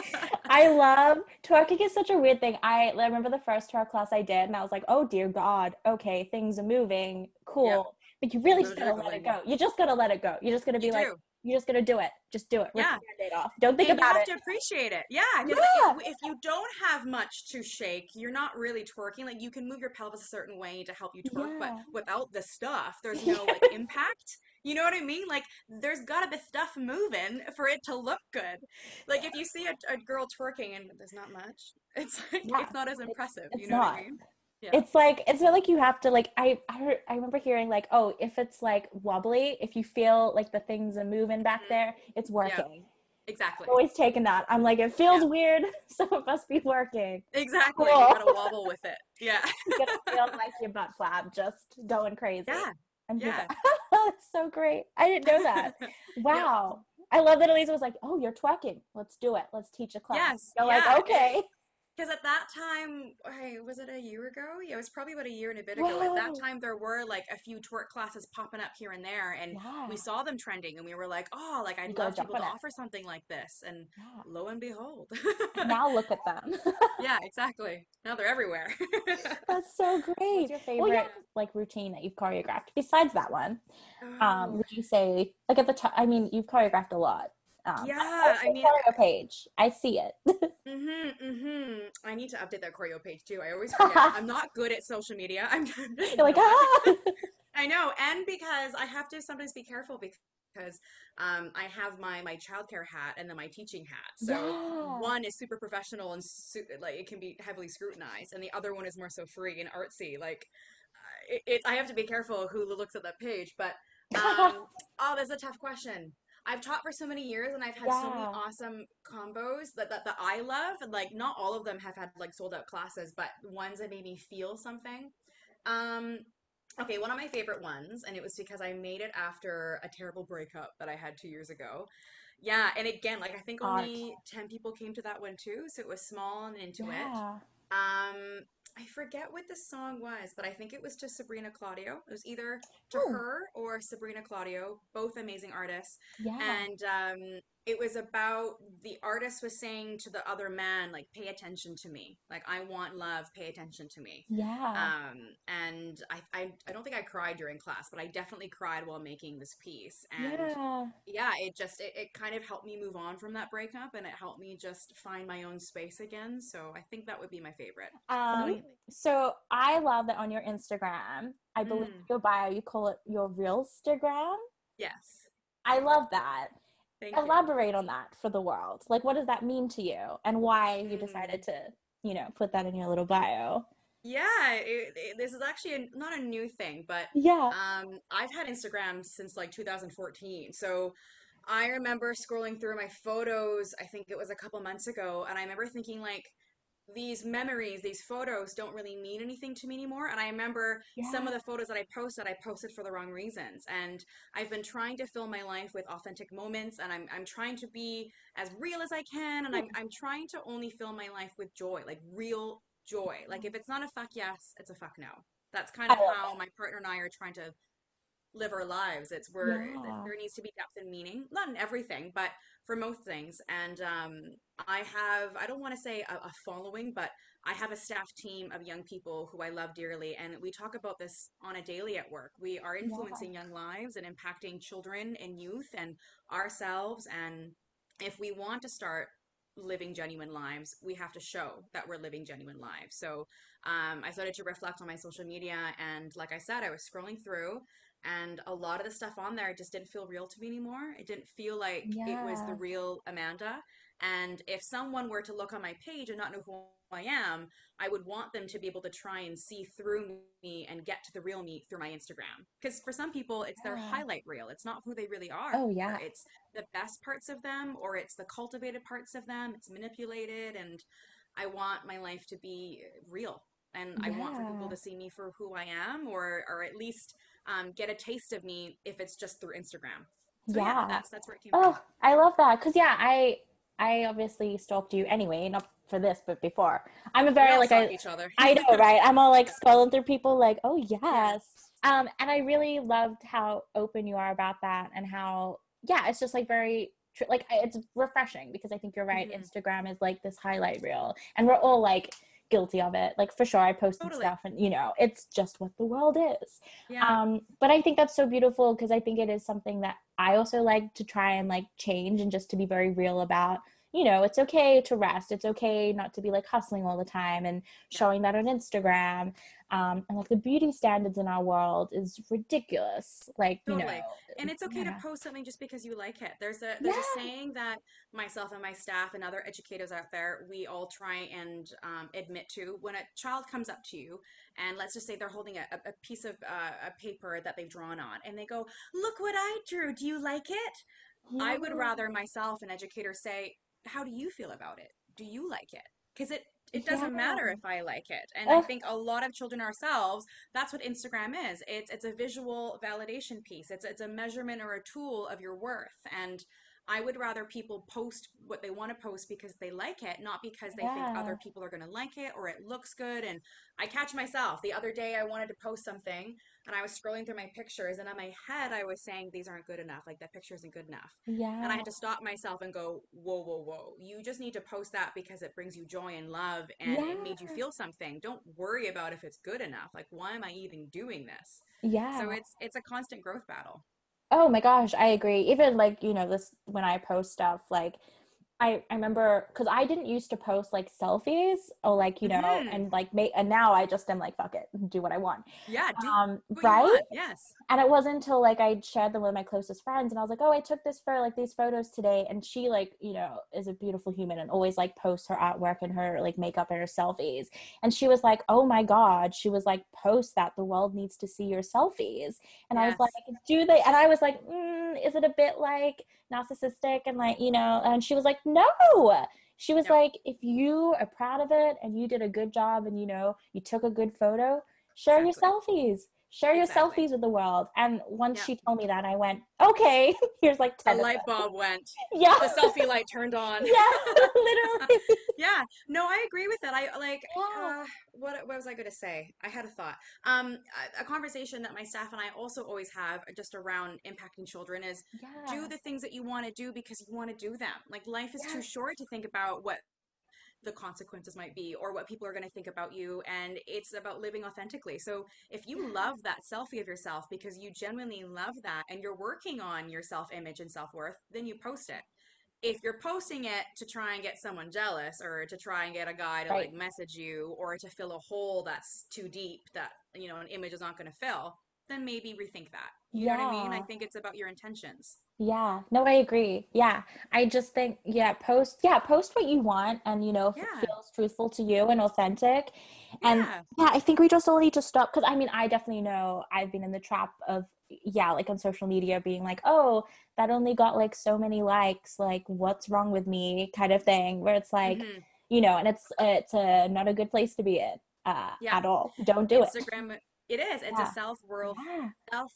[laughs] I love twerking is such a weird thing. I, I remember the first twerk class I did, and I was like, oh dear God, okay, things are moving, cool. But you really just gotta let it go. You just gotta let it go. You're just gonna be you like, do. You're just gonna do it. Just do it. Rip yeah. off. Don't think and about it. You have to appreciate it. Yeah. yeah. If, if, you don't have much to shake, you're not really twerking. Like you can move your pelvis a certain way to help you twerk, yeah. but without the stuff, there's no like [laughs] impact. You know what I mean? Like, there's gotta be stuff moving for it to look good. Like, if you see a, a girl twerking and there's not much, it's like yeah, it's not as impressive. It's you know not. what I mean? Yeah. It's like it's not like you have to like I I, heard, I remember hearing like oh if it's like wobbly if you feel like the things are moving back mm-hmm. there it's working. Yeah. Exactly. I'm always taking that. I'm like it feels yeah. weird, [laughs] so it must be working. Exactly. Cool. You gotta wobble with it. Yeah. [laughs] you gotta feel like your butt flap just going [laughs] crazy. Yeah. And yeah. That's so great. I didn't know that. Wow. I love that Elisa was like, "Oh, you're twerking. Let's do it. Let's teach a class." Yes. You're yeah. like, "Okay." Because at that time hey, was it a year ago yeah it was probably about a year and a bit ago Whoa. at that time there were like a few twerk classes popping up here and there and yeah. we saw them trending and we were like oh like i'd love people to it. offer something like this and yeah. lo and behold now look at them [laughs] yeah exactly now they're everywhere [laughs] that's so great What's your favorite well, yeah. like routine that you've choreographed besides that one um, um would you say like at the time i mean you've choreographed a lot um, yeah, I, I mean, choreo page. I see it. [laughs] mhm, mhm. I need to update that choreo page too. I always forget. [laughs] I'm not good at social media. I'm [laughs] You're like ah. I know, and because I have to sometimes be careful because um, I have my my childcare hat and then my teaching hat. So yeah. one is super professional and su- like it can be heavily scrutinized, and the other one is more so free and artsy. Like it, it I have to be careful who looks at that page, but um, oh, that's a tough question. I've taught for so many years and I've had yeah. so many awesome combos that, that, that I love. And like, not all of them have had like sold out classes, but ones that made me feel something. Um, okay, one of my favorite ones, and it was because I made it after a terrible breakup that I had two years ago. Yeah, and again, like I think only Art. 10 people came to that one too, so it was small and into yeah. it. Um, I forget what the song was, but I think it was to Sabrina Claudio. It was either to oh. her or Sabrina Claudio, both amazing artists. Yeah. And um, it was about the artist was saying to the other man like pay attention to me. Like i want love. Pay attention to me. Yeah. Um and i i, I don't think i cried during class but i definitely cried while making this piece. And yeah, yeah it just it, it kind of helped me move on from that breakup and it helped me just find my own space again. So i think that would be my favorite. Um so i love that on your instagram i believe mm. your bio you call it your real instagram yes. I love that Thank Elaborate you. on that for the world. Like, what does that mean to you, and why you decided mm. to, you know, put that in your little bio? Yeah, it, it, this is actually a, not a new thing, but yeah, um, I've had Instagram since like 2014. So I remember scrolling through my photos. I think it was a couple months ago, and I remember thinking like, these memories, these photos don't really mean anything to me anymore. And I remember yeah. some of the photos that I posted, I posted for the wrong reasons. And I've been trying to fill my life with authentic moments and I'm, I'm trying to be as real as I can. And I'm, I'm trying to only fill my life with joy, like real joy. Like if it's not a fuck yes, it's a fuck no. That's kind of how my partner and I are trying to live our lives. It's where yeah. there needs to be depth and meaning, not in everything, but for most things. And um, I have, I don't want to say a, a, following, but I have a staff team of young people who I love dearly. And we talk about this on a daily at work. We are influencing yeah. young lives and impacting children and youth and ourselves. And if we want to start living genuine lives, we have to show that we're living genuine lives. So um, I started to reflect on my social media. And like I said, I was scrolling through and a lot of the stuff on there just didn't feel real to me anymore. It didn't feel like yeah. it was the real Amanda. And if someone were to look on my page and not know who I am, I would want them to be able to try and see through me and get to the real me through my Instagram. Because for some people, it's yeah. their highlight reel. It's not who they really are. Oh, yeah. It's the best parts of them or it's the cultivated parts of them. It's manipulated. And I want my life to be real. And yeah. I want for people to see me for who I am or, or at least um, get a taste of me if it's just through Instagram. So yeah, Yeah. that's that's where it came Oh, from. I love that. Cause yeah, I I obviously stalked you anyway, not for this, but before. I'm a very like I each other. [laughs] I know, right? I'm all like [laughs] scrolling through people like, oh yes. Um, and I really loved how open you are about that and how yeah, it's just like very like it's refreshing because I think you're right. Mhm. Instagram is like this highlight reel, and we're all like guilty of it. Like for sure, I posted Totally. stuff, and you know, it's just what the world is. Yeah. Um, but I think that's so beautiful because I think it is something that I also like to try and like change and just to be very real about. You know, it's okay to rest. It's okay not to be like hustling all the time and showing that on Instagram. Um, and like the beauty standards in our world is ridiculous. Like, you Totally. know, and it's okay yeah. to post something just because you like it. There's a there's a saying that myself and my staff and other educators out there we all try and um, admit to when a child comes up to you and let's just say they're holding a, a piece of uh, a paper that they've drawn on and they go, "Look what I drew. Do you like it?" I would rather myself, an educator, say, "How do you feel about it? Do you like it?" Because it it doesn't matter if I like it. And I think a lot of children ourselves, that's what Instagram is. It's it's a visual validation piece. It's it's a measurement or a tool of your worth. And I would rather people post what they want to post because they like it, not because they think other people are going to like it or it looks good. And I catch myself. The other day I wanted to post something and I was scrolling through my pictures and in my head I was saying these aren't good enough. Like that picture isn't good enough. Yeah. And I had to stop myself and go, whoa, whoa, whoa. You just need to post that because it brings you joy and love and it made you feel something. Don't worry about if it's good enough. Like, why am I even doing this? yeah. So it's it's a constant growth battle. Oh my gosh, I agree. Even like, you know, this when I post stuff, like I, I remember because I didn't used to post like selfies or like, you know, Mhm. and like make and now I just am like, fuck it, do what I want. Yeah, do Um, right? Yes. And it wasn't until like I shared them with my closest friends and I was like, oh, I took this for like these photos today. And she like, you know, is a beautiful human and always like posts her artwork and her like makeup and her selfies. And she was like, oh my God. She was like, post that. The world needs to see your selfies. And I was like, do they? And I was like, mm, is it a bit like narcissistic? And like, you know, and she was like, no. She was like, if you are proud of it and you did a good job and you know, you took a good photo, share Exactly. your selfies share your Exactly. selfies with the world. And once Yeah. she told me that i went okay. [laughs] Here's like The 10 of light bulb went. yeah. The selfie light turned on. [laughs] yeah [laughs] literally. Yeah. No i agree with that. I like Yeah. uh, what, what was i going to say? I had a thought. Um a, a conversation that my staff and i also always have just around impacting children is yeah. do the things that you want to do because you want to do them. Like life is too short to think about what the consequences might be or what people are going to think about you and it's about living authentically. So if you love that selfie of yourself because you genuinely love that and you're working on your self image and self worth then you post it. If you're posting it to try and get someone jealous or to try and get a guy to Right. like message you or to fill a hole that's too deep that you know an image is not going to fill then maybe rethink that. You know what i mean? I think it's about your intentions yeah. No i agree. Yeah. I just think yeah post yeah post what you want and you know if Yeah. it feels truthful to you and authentic. And yeah. yeah i think we just all need to stop because i mean i definitely know i've been in the trap of yeah like on social media being like oh that only got like so many likes like what's wrong with me? kind of thing where it's like Mhm. you know and it's it's a not a good place to be in uh Yeah. at all. Don't do it. Instagram it is. It's Yeah. a self world, yeah. self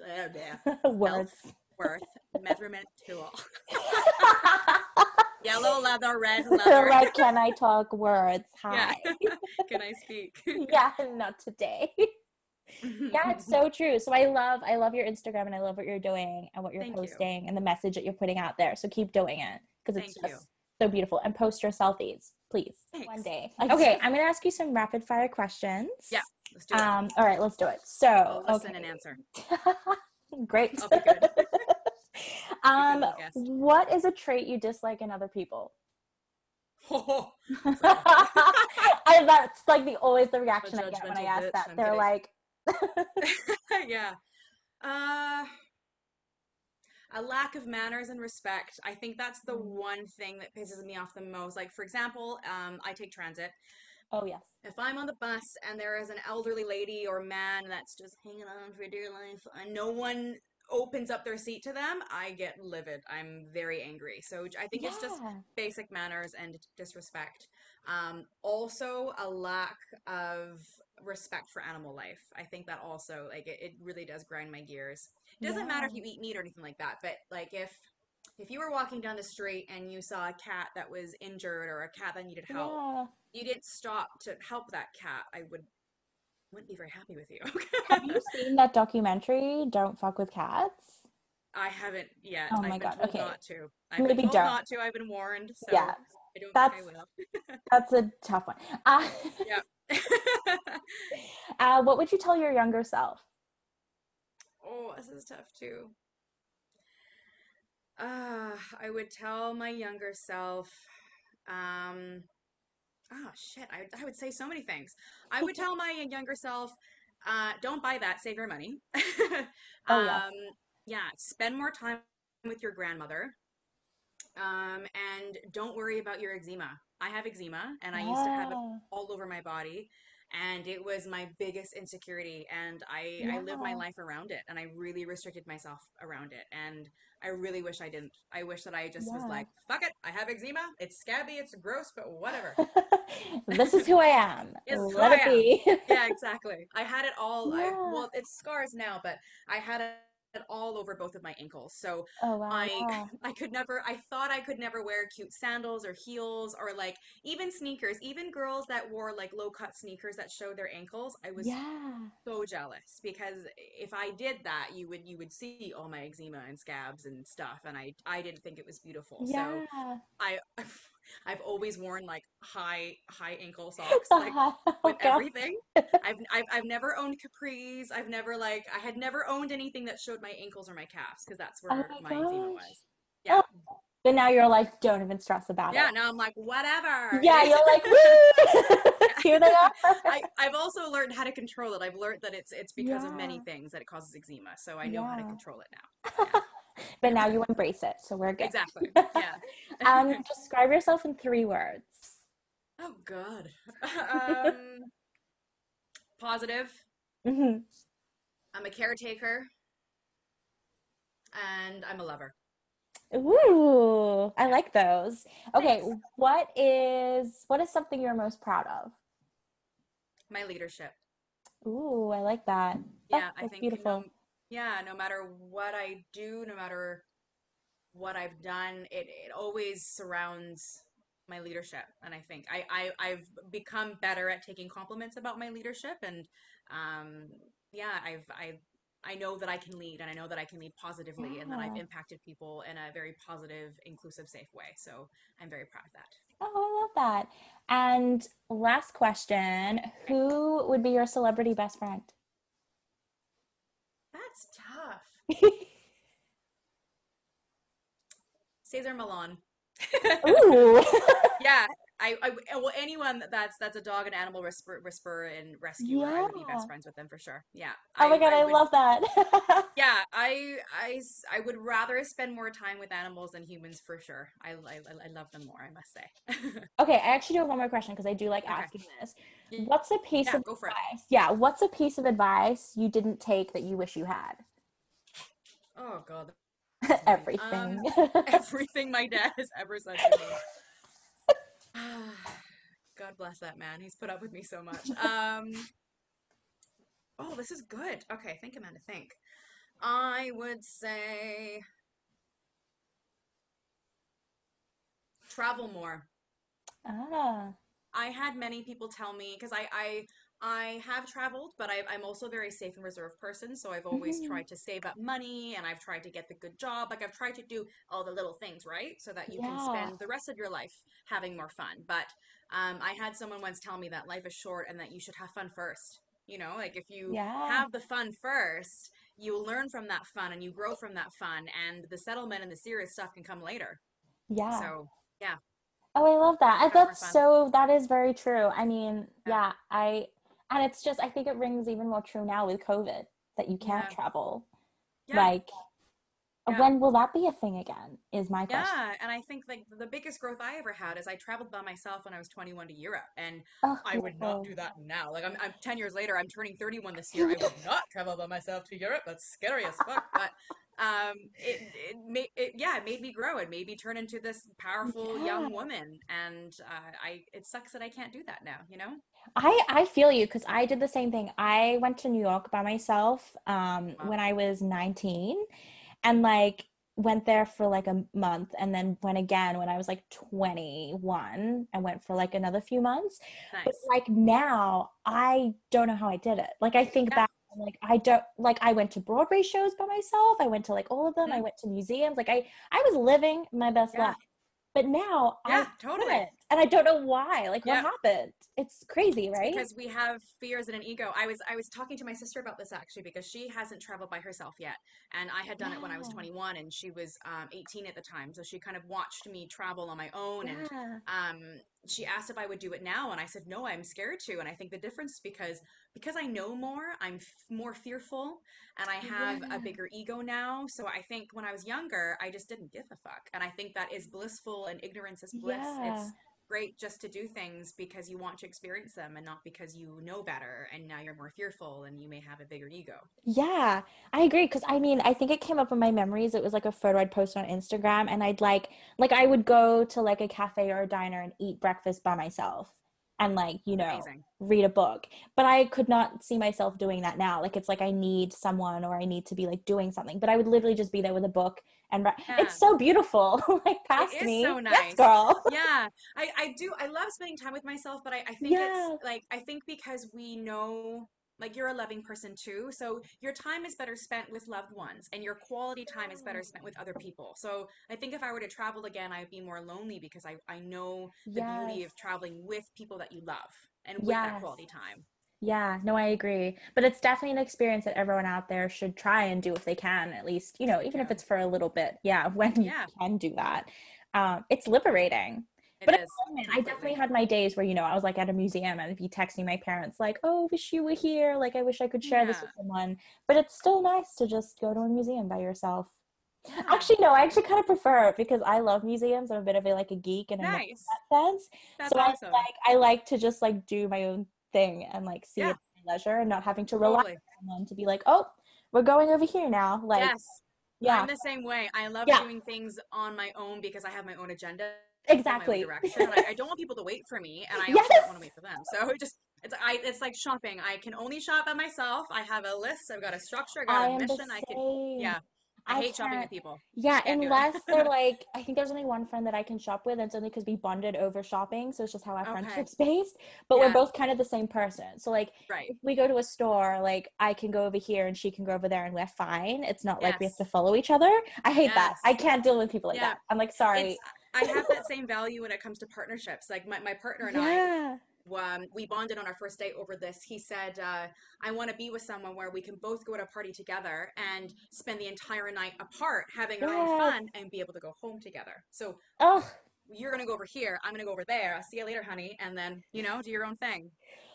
uh, yeah, [laughs] words worth measurement tool [laughs] yellow leather red [laughs] leather. Like can i talk words? [laughs] Yeah. Hi. Can i speak? Yeah not today. Yeah it's so true. So i love i love your instagram and i love what you're doing and what you're Thank you. posting and the message that you're putting out there. So keep doing it because it's Thank you. so beautiful. And post your selfies please one day. Okay. I'm gonna ask you some rapid fire questions. Yeah, let's do it. Um all right let's do it. So i'll listen and answer. Great. I'll be good. Um what is a trait you dislike in other people oh, [laughs] [laughs] I, that's like the always the reaction I get when I ask bitch, that. I'm They're kidding. like, [laughs] yeah. Uh, a lack of manners and respect. I think that's the Mm. one thing that pisses me off the most. Like, for example, um, I take transit. oh yes, If I'm on the bus and there is an elderly lady or man that's just hanging on for dear life and no one opens up their seat to them, I get livid. I'm very angry. So I think it's just basic manners and disrespect. Um, also, a lack of respect for animal life. I think that also, like, it, it really does grind my gears. It doesn't matter if you eat meat or anything like that, but like if if you were walking down the street and you saw a cat that was injured or a cat that needed help, Yeah. you didn't stop to help that cat, I would wouldn't be very happy with you. Have you [laughs] seen that documentary, Don't Fuck with Cats? I haven't yet. Oh I've my God, okay. not to. I've Maybe been told don't. not to. I've been warned, so Yeah, I don't that's think I will. [laughs] that's a tough one. Uh, Yeah. [laughs] uh, what would you tell your younger self? oh, this is tough too. Uh, I would tell my younger self, um, oh shit, I, I would say so many things. I would [laughs] tell my younger self, uh, don't buy that, save your money. [laughs] Oh yes. Um, yeah, spend more time with your grandmother. Um, and don't worry about your eczema. I have eczema and I used to have it all over my body and it was my biggest insecurity and I I lived my life around it and I really restricted myself around it and I really wish I didn't. I wish that I just was like, fuck it, I have eczema. It's scabby, it's gross, but whatever. [laughs] this is who I am. [laughs] It's who Let I it am. be. yeah, [laughs] exactly. I had it all. I, well, it's scars now, but I had it all over both of my ankles. So Oh wow. I. [laughs] I could never I thought I could never wear cute sandals or heels or like even sneakers. Even girls that wore like low cut sneakers that showed their ankles, I was Yeah. so jealous because if I did that, you would you would see all my eczema and scabs and stuff and I I didn't think it was beautiful. So I [laughs] I've always worn like high high ankle [laughs] socks like oh with god. everything. I've, [laughs] I've I've never owned capris. I've never like I had never owned anything that showed my ankles or my calves because that's Oh where my my eczema was. Yeah. Oh, but now you're like, don't even stress about Yeah, it. Yeah, now I'm like, whatever. Yeah, you're like, [laughs] woo! Here they are. I, I've also learned how to control it. I've learned that it's it's because of many things that it causes eczema. So I know how to control it now. But now you embrace it, so we're good. Exactly. Yeah. [laughs] Um, describe yourself in three words. oh God. [laughs] um, positive. hmm I'm a caretaker. And I'm a lover. Ooh, I like those. Okay, Thanks. what is what is something you're most proud of? My leadership. Ooh, I like that. Oh, Yeah, I that's think beautiful. no, yeah, no matter what I do, no matter what I've done, it, it always surrounds my leadership. And I think I, I, I've become better at taking compliments about my leadership. And um, yeah, I've, I, I know that I can lead and I know that I can lead positively and that I've impacted people in a very positive, inclusive, safe way. So I'm very proud of that. Oh, I love that. And last question, who would be your celebrity best friend? That's tough. [laughs] Cesar Millan. Ooh. [laughs] yeah I, I well anyone that's that's a dog and animal whisper, whisperer and rescuer i would be best friends with them for sure yeah Oh my god, I, would- love that. [laughs] yeah I I I would rather spend more time with animals than humans for sure i i, I love them more i must say [laughs] okay, I actually do have one more question because I do like Okay. asking this. What's a piece yeah of for it advice? Yeah, what's a piece of advice you didn't take that you wish you had? oh god [laughs] um, Everything. everything my dad has ever said to me [sighs] god bless that man. He's put up with me so much. Um oh this is good. Okay think amanda think. I would say travel more. Ah. I had many people tell me because I, I I have traveled, but I, I'm also a very safe and reserved person. So I've always Mhm. tried to save up money, and I've tried to get the good job. Like I've tried to do all the little things right, so that you can spend the rest of your life having more fun. But um, I had someone once tell me that life is short and that you should have fun first. You know, like if you Yeah. have the fun first, you learn from that fun and you grow from that fun, and the settlement and the serious stuff can come later. Yeah. So yeah. Oh, I love that. I, Have more that's so that is very true. I mean, Yeah. yeah, I and it's just I think it rings even more true now with COVID that you can't Yeah. travel. yeah, Like Yeah. When will that be a thing again? Is my question. Yeah, and I think like the biggest growth I ever had is I traveled by myself when I was 21 to Europe, and Oh, I would not do that now. Like I'm, I'm 10 years later, I'm turning 31 this year. I would [laughs] not travel by myself to Europe. That's scary as fuck. But um, it it made it yeah, it made me grow. It made me turn into this powerful Yeah. young woman, and uh, I it sucks that I can't do that now. You know? I I feel you because I did the same thing. I went to New York by myself um when I was 19 and like went there for like a month and then went again when I was like 21 and went for like another few months. But like now I don't know how I did it. Like I think Yeah. back like I don't like I went to Broadway shows by myself. I went to like all of them. I Mhm. went to museums. Like I I was living my best Yeah. life. But now Yeah, I totally. couldn't. And I don't know why. Like what happened? It's crazy, right? because we have fears and an ego. I was I was talking to my sister about this actually because she hasn't traveled by herself yet, and I had done it when I was 21 and she was um, 18 at the time. So she kind of watched me travel on my own, and um, she asked if I would do it now, and I said no, I'm scared to. And I think the difference because because I know more, I'm f- more fearful, and I have Yeah. a bigger ego now. So I think when I was younger, I just didn't give a fuck, and I think that is blissful, and ignorance is bliss. Yeah. It's great just to do things because you want to experience them and not because you know better and now you're more fearful and you may have a bigger ego. Yeah, I agree. Cause I mean, I think it came up in my memories. It was like a photo I'd post on Instagram, and I'd like, like, I would go to like a cafe or a diner and eat breakfast by myself and like, you know, Amazing. read a book. But I could not see myself doing that now. Like, it's like I need someone or I need to be like doing something. But I would literally just be there with a book and Yeah. it's so beautiful. [laughs] like, past me. so Yes, nice. girl. [laughs] yeah I, I do i love spending time with myself but i, I think Yeah. it's like i think because we know like you're a loving person too so your time is better spent with loved ones and your quality time is better spent with other people so i think if i were to travel again i'd be more lonely because i, I know the beauty of traveling with people that you love and with that quality time Yeah, no, I agree. But it's definitely an experience that everyone out there should try and do if they can, at least, you know, even if it's for a little bit. Yeah, [laughs] when you Yeah. can do that. Um, it's liberating. It but moment, I definitely had my days where, you know, I was like at a museum and I'd be texting my parents, like, oh, wish you were here. Like, I wish I could share this with someone. But it's still nice to just go to a museum by yourself. Yeah. Actually, no, I actually kind of prefer it because I love museums. I'm a bit of a like a geek and a in nice that sense. that's so awesome I like I like to just like do my own thing and like see Yeah. it at my leisure and not having to rely totally on someone to be like, oh, we're going over here now. Like, yes yeah, I'm the same way. I love Yeah. doing things on my own because I have my own agenda, my own exactly. direction. and I, I don't want people to wait for me, and I [laughs] also Yes. don't want to wait for them. So it just it's I it's like shopping. I can only shop by myself. I have a list. I've got a structure. I got I a mission. I can yeah. I, I hate shopping with people. Yeah, Can't do it. unless they're [laughs] like, I think there's only one friend that I can shop with, and it's only because we bonded over shopping. So it's just how our Okay. friendship's [laughs] based. But Yeah. we're both kind of the same person. So like, Right. if we go to a store, like I can go over here and she can go over there, and we're fine. It's not like we have to follow each other. I hate that. I can't deal with people like Yeah. that. I'm like, sorry. It's I have that same value when it comes to partnerships. Like my, my partner and I [laughs] yeah. Um, we bonded on our first date over this. He said, uh, I want to be with someone where we can both go to a party together and spend the entire night apart, having our own fun, and be able to go home together. So Oh, you're going to go over here. I'm going to go over there. I'll see you later, honey. And then, you know, do your own thing.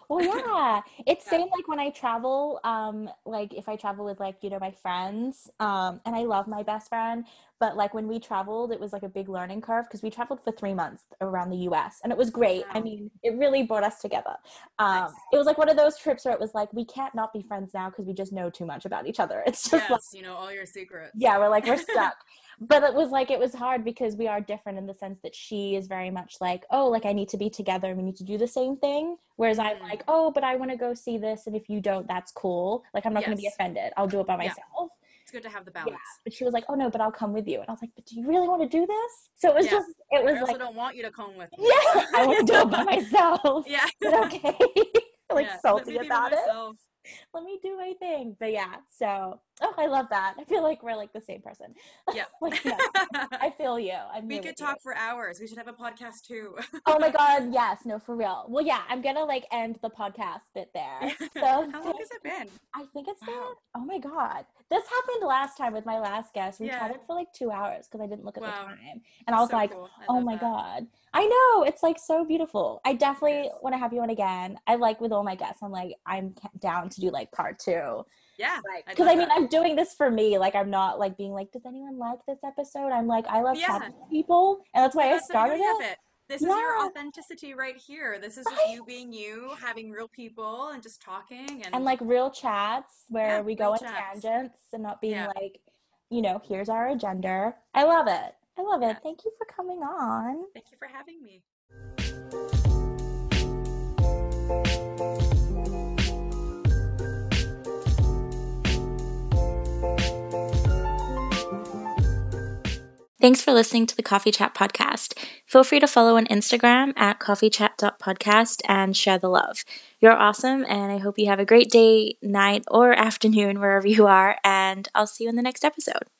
Well, yeah. It's Yeah. same like when I travel. Um, like if I travel with like you know my friends. Um, and I love my best friend, but like when we traveled, it was like a big learning curve because we traveled for three months around the U.S. and it was great. I mean, it really brought us together. Um, Nice. it was like one of those trips where it was like we can't not be friends now because we just know too much about each other. It's just Yes, like you know, all your secrets. yeah we're like we're [laughs] stuck but it was like it was hard because we are different in the sense that she is very much like oh like i need to be together and we need to do the same thing whereas i'm Mm. like oh but i want to go see this and if you don't that's cool like i'm not going to be offended i'll do it by Yeah. myself It's good to have the yeah balance. but she was like oh no but i'll come with you and i was like but do you really want to do this so it was Yeah. just it I was also like don't want you to come with me. yeah i want to do it by [laughs] myself Yeah. Okay [laughs] like Yeah, salty me be by about it myself. [laughs] let me do my thing but yeah so oh i love that i feel like we're like the same person [laughs] Yeah. like yes, [laughs] I feel you. I'm we could with you. talk for hours. We should have a podcast too. Oh my god, yes, no, for real. Well, yeah, I'm gonna like end the podcast bit there. So How long has it been? I think it's been. Oh my god, this happened last time with my last guest. We Yeah. chatted for like two hours because I didn't look at Wow. the time, and I was So like, cool. I oh my that. god, I know it's like so beautiful. I definitely is. want to have you on again. I like with all my guests. I'm like I'm down to do like part two. Yeah. Because I mean, I'm doing this for me. Like, I'm not like being like, does anyone like this episode? I'm like, I love yeah. people, and that's why that's I started it. This yeah. is your authenticity right here. This is just you being you, having real people, and just talking and and like real chats where yeah, we go in chats. tangents and not being like, you know, here's our agenda. I love it. I love it. Thank you for coming on. Thank you for having me. Thanks for listening to the Coffee Chat podcast. Feel free to follow on Instagram at coffeechat.podcast and share the love. You're awesome, and I hope you have a great day, night, or [laughs] afternoon wherever you are, and I'll see you in the next episode.